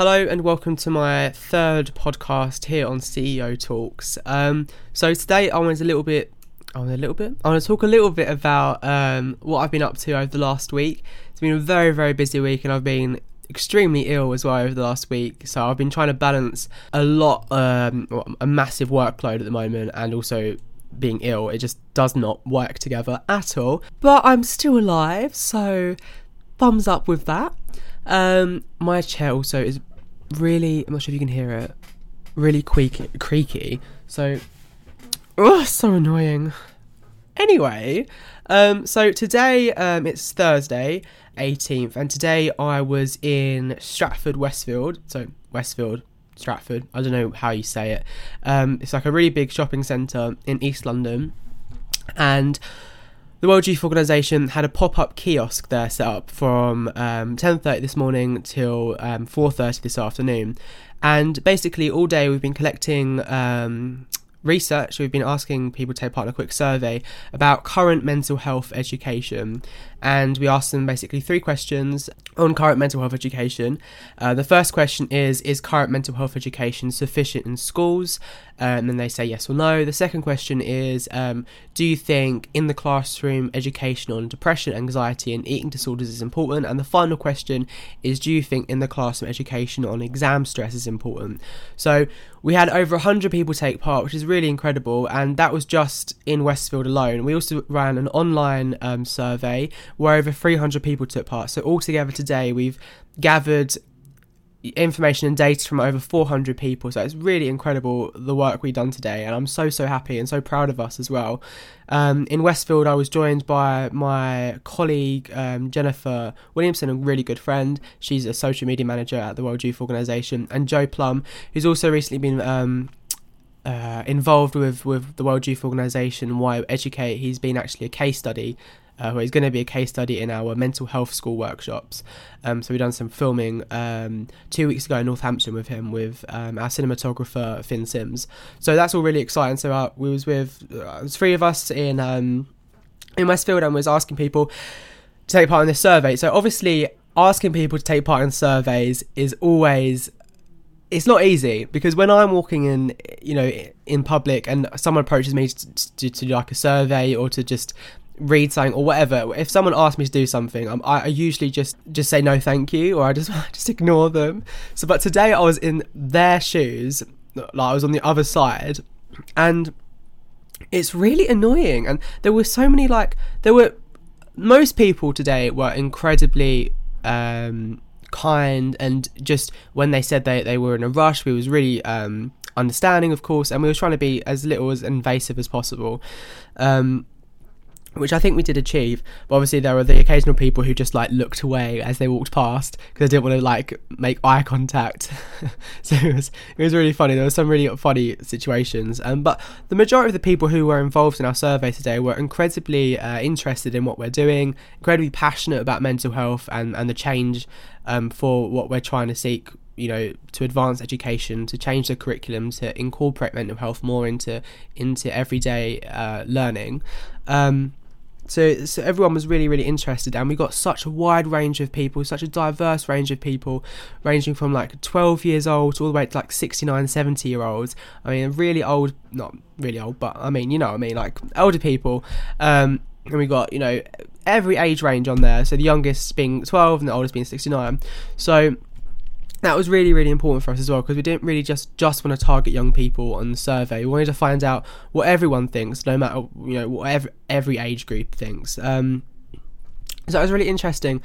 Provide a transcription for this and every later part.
Hello and welcome to my third podcast here on CEO Talks. Um, so today I want a little bit, I want a little bit, I want to talk a little bit about um, what I've been up to over the last week. It's been a very very busy week and I've been extremely ill as well over the last week. So I've been trying to balance a lot, um, a massive workload at the moment, and also being ill. It just does not work together at all. But I'm still alive, so thumbs up with that. Um, my chair also is really, I'm not sure if you can hear it, really creaky. creaky so, oh, so annoying. Anyway, um, so today um, it's Thursday, 18th, and today I was in Stratford, Westfield. So, Westfield, Stratford, I don't know how you say it. Um, it's like a really big shopping centre in East London. And the World Youth Organization had a pop-up kiosk there set up from um, 10:30 this morning till um, 4:30 this afternoon, and basically all day we've been collecting um, research. We've been asking people to take part in a quick survey about current mental health education, and we asked them basically three questions on current mental health education. Uh, the first question is Is current mental health education sufficient in schools? Um, and then they say yes or no. The second question is um, Do you think in the classroom education on depression, anxiety, and eating disorders is important? And the final question is Do you think in the classroom education on exam stress is important? So we had over 100 people take part, which is really incredible, and that was just in Westfield alone. We also ran an online um, survey where over 300 people took part. So altogether today, we've gathered information and data from over 400 people. So it's really incredible the work we've done today, and I'm so so happy and so proud of us as well. Um, in Westfield, I was joined by my colleague um, Jennifer Williamson, a really good friend. She's a social media manager at the World Youth Organization, and Joe Plum, who's also recently been um, uh, involved with, with the World Youth Organization, Why Educate. He's been actually a case study uh, where he's going to be a case study in our mental health school workshops. Um, so we've done some filming um, two weeks ago in Northampton with him with um, our cinematographer Finn Sims. So that's all really exciting. So uh, we was with uh, three of us in um, in Westfield and was asking people to take part in this survey. So obviously asking people to take part in surveys is always it's not easy because when I'm walking in, you know, in public and someone approaches me to, to, to, do like a survey or to just read something or whatever if someone asks me to do something I'm, i usually just just say no thank you or i just just ignore them. So but today i was in their shoes like i was on the other side and it's really annoying. And there were so many like there were most people today were incredibly um, kind and just when they said they, they were in a rush we was really um, understanding of course and we were trying to be as little as invasive as possible. Um, which I think we did achieve. But obviously, there were the occasional people who just like looked away as they walked past because they didn't want to like make eye contact. so it was it was really funny. There were some really funny situations. Um, but the majority of the people who were involved in our survey today were incredibly uh, interested in what we're doing, incredibly passionate about mental health and and the change um, for what we're trying to seek you know to advance education to change the curriculum to incorporate mental health more into into everyday uh, learning um, so, so everyone was really, really interested, and we got such a wide range of people, such a diverse range of people, ranging from like 12 years old all the way to like 69, 70 year olds. I mean, really old, not really old, but I mean, you know what I mean, like older people. Um, and we got, you know, every age range on there. So the youngest being 12 and the oldest being 69. So that was really really important for us as well because we didn't really just just want to target young people on the survey. We wanted to find out what everyone thinks no matter you know whatever every age group thinks. Um, so it was really interesting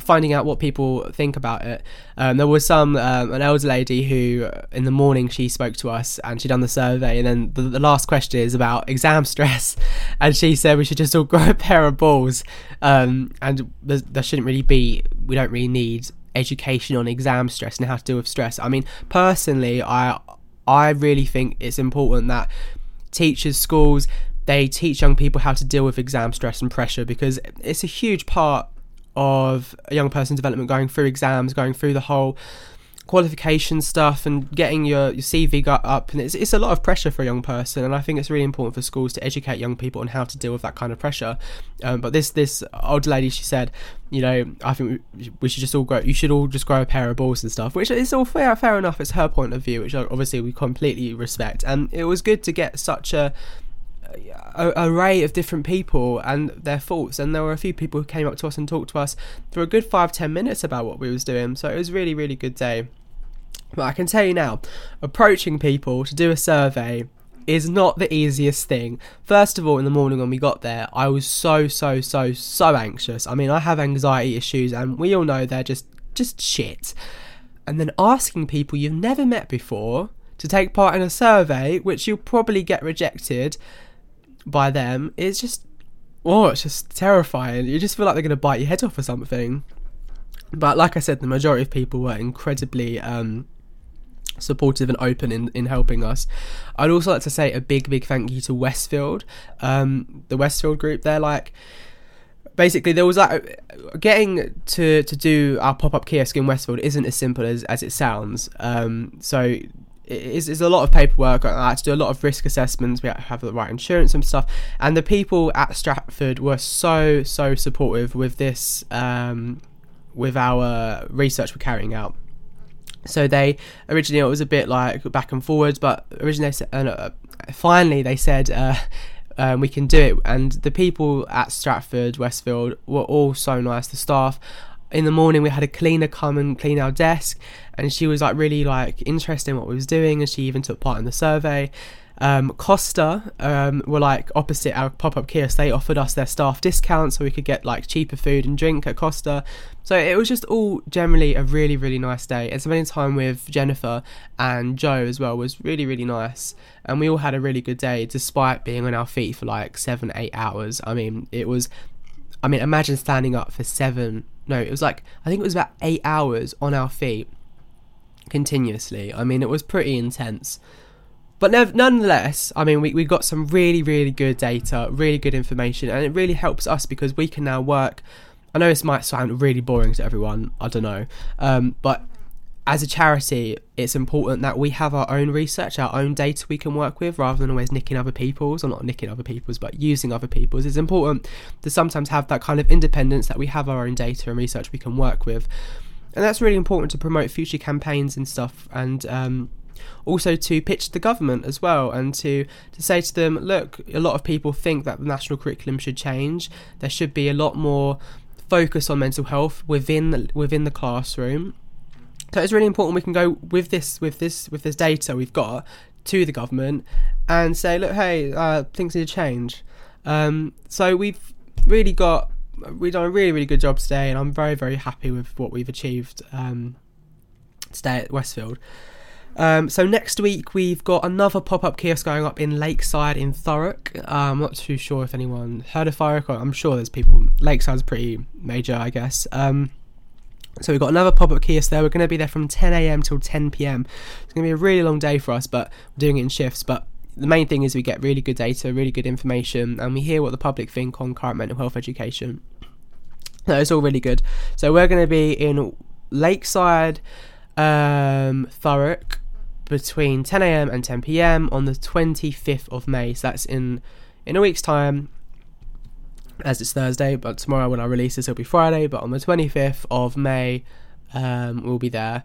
finding out what people think about it. Um, there was some um, an elder lady who, in the morning, she spoke to us and she done the survey, and then the, the, last question is about exam stress, and she said we should just all grow a pair of balls, um, and there shouldn't really be, we don't really need education on exam stress and how to deal with stress. I mean, personally, I I really think it's important that teachers, schools, they teach young people how to deal with exam stress and pressure because it's a huge part of a young person's development going through exams, going through the whole qualification stuff and getting your, your CV up and it's, it's a lot of pressure for a young person and I think it's really important for schools to educate young people on how to deal with that kind of pressure. Um, but this this old lady she said you know I think we, we should just all grow you should all just grow a pair of balls and stuff which is all fair fair enough. It's her point of view which obviously we completely respect and it was good to get such a a, array of different people and their thoughts and there were a few people who came up to us and talked to us for a good five ten minutes about what we was doing. So it was really really good day. But i can tell you now approaching people to do a survey is not the easiest thing. First of all in the morning when we got there i was so so so so anxious. I mean i have anxiety issues and we all know they're just just shit. And then asking people you've never met before to take part in a survey which you'll probably get rejected by them is just oh, it's just terrifying. You just feel like they're going to bite your head off or something. But like I said, the majority of people were incredibly um, supportive and open in, in helping us. I'd also like to say a big, big thank you to Westfield, um, the Westfield group. They're like, basically, there was like getting to to do our pop up kiosk in Westfield isn't as simple as as it sounds. Um, so it's, it's a lot of paperwork. I had to do a lot of risk assessments. We had to have the right insurance and stuff. And the people at Stratford were so so supportive with this, um, with our research we're carrying out. So they originally it was a bit like back and forwards, but originally said, uh, finally they said. Uh, um, we can do it, and the people at Stratford, Westfield, were all so nice. The staff, in the morning we had a cleaner come and clean our desk and she was like really like interested in what we was doing and she even took part in the survey um, Costa um, were like opposite our pop-up kiosk. They offered us their staff discount so we could get like cheaper food and drink at Costa. So it was just all generally a really really nice day. And spending time with Jennifer and Joe as well was really really nice. And we all had a really good day despite being on our feet for like seven eight hours. I mean it was. I mean imagine standing up for seven no, it was like I think it was about eight hours on our feet continuously. I mean, it was pretty intense. But nonetheless, I mean, we, we got some really, really good data, really good information, and it really helps us because we can now work. I know this might sound really boring to everyone, I don't know, um, but as a charity, it's important that we have our own research, our own data we can work with, rather than always nicking other people's, or not nicking other people's, but using other people's. It's important to sometimes have that kind of independence that we have our own data and research we can work with, and that's really important to promote future campaigns and stuff, and um, also to pitch the government as well, and to to say to them, look, a lot of people think that the national curriculum should change. There should be a lot more focus on mental health within within the classroom so it's really important we can go with this with this with this data we've got to the government and say, look, hey, uh, things need to change. Um, so we've really got we've done a really really good job today, and I'm very very happy with what we've achieved um, today at Westfield. Um, so next week we've got another pop-up kiosk going up in Lakeside in Thurrock. Uh, I'm not too sure if anyone heard of Thurrock. I'm sure there's people. Lakeside's pretty major, I guess. Um, so we've got another pop-up kiosk there. We're going to be there from 10 a.m. till 10 p.m. It's going to be a really long day for us, but we're doing it in shifts. But the main thing is we get really good data, really good information, and we hear what the public think on current mental health education. That is all really good. So we're going to be in Lakeside, um, Thurrock, between 10 a.m. and 10 p.m. on the 25th of May. So that's in in a week's time as it's Thursday, but tomorrow when I release this, it'll be Friday. But on the 25th of May, um, we'll be there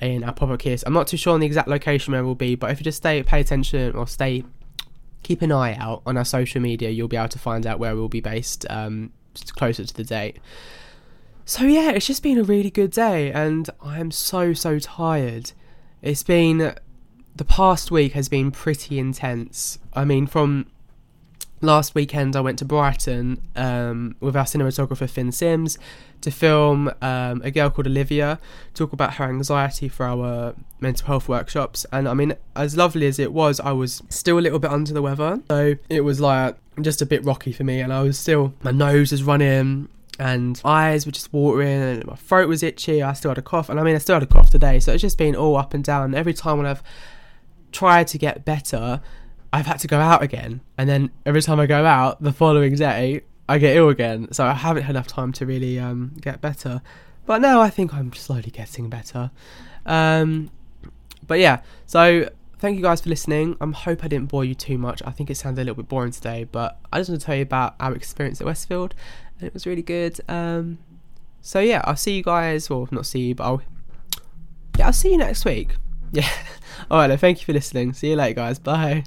in our pop up kiss. I'm not too sure on the exact location where we'll be, but if you just stay, pay attention or stay, keep an eye out on our social media, you'll be able to find out where we'll be based um, closer to the date. So yeah, it's just been a really good day, and I am so so tired. It's been the past week has been pretty intense. I mean, from last weekend I went to Brighton um, with our cinematographer Finn Sims to film um, a girl called Olivia talk about her anxiety for our mental health workshops. And I mean as lovely as it was I was still a little bit under the weather. So it was like just a bit rocky for me and I was still my nose was running and eyes were just watering and my throat was itchy. I still had a cough and I mean I still had a cough today. So it's just been all up and down. Every time when I've tried to get better I've had to go out again. And then every time I go out the following day, I get ill again. So I haven't had enough time to really um, get better. But now I think I'm slowly getting better. Um, but yeah, so thank you guys for listening. I hope I didn't bore you too much. I think it sounded a little bit boring today, but I just want to tell you about our experience at Westfield, and it was really good. Um, so yeah, I'll see you guys. Well, not see you, but I'll yeah, I'll see you next week. Yeah. All right. Thank you for listening. See you later, guys. Bye.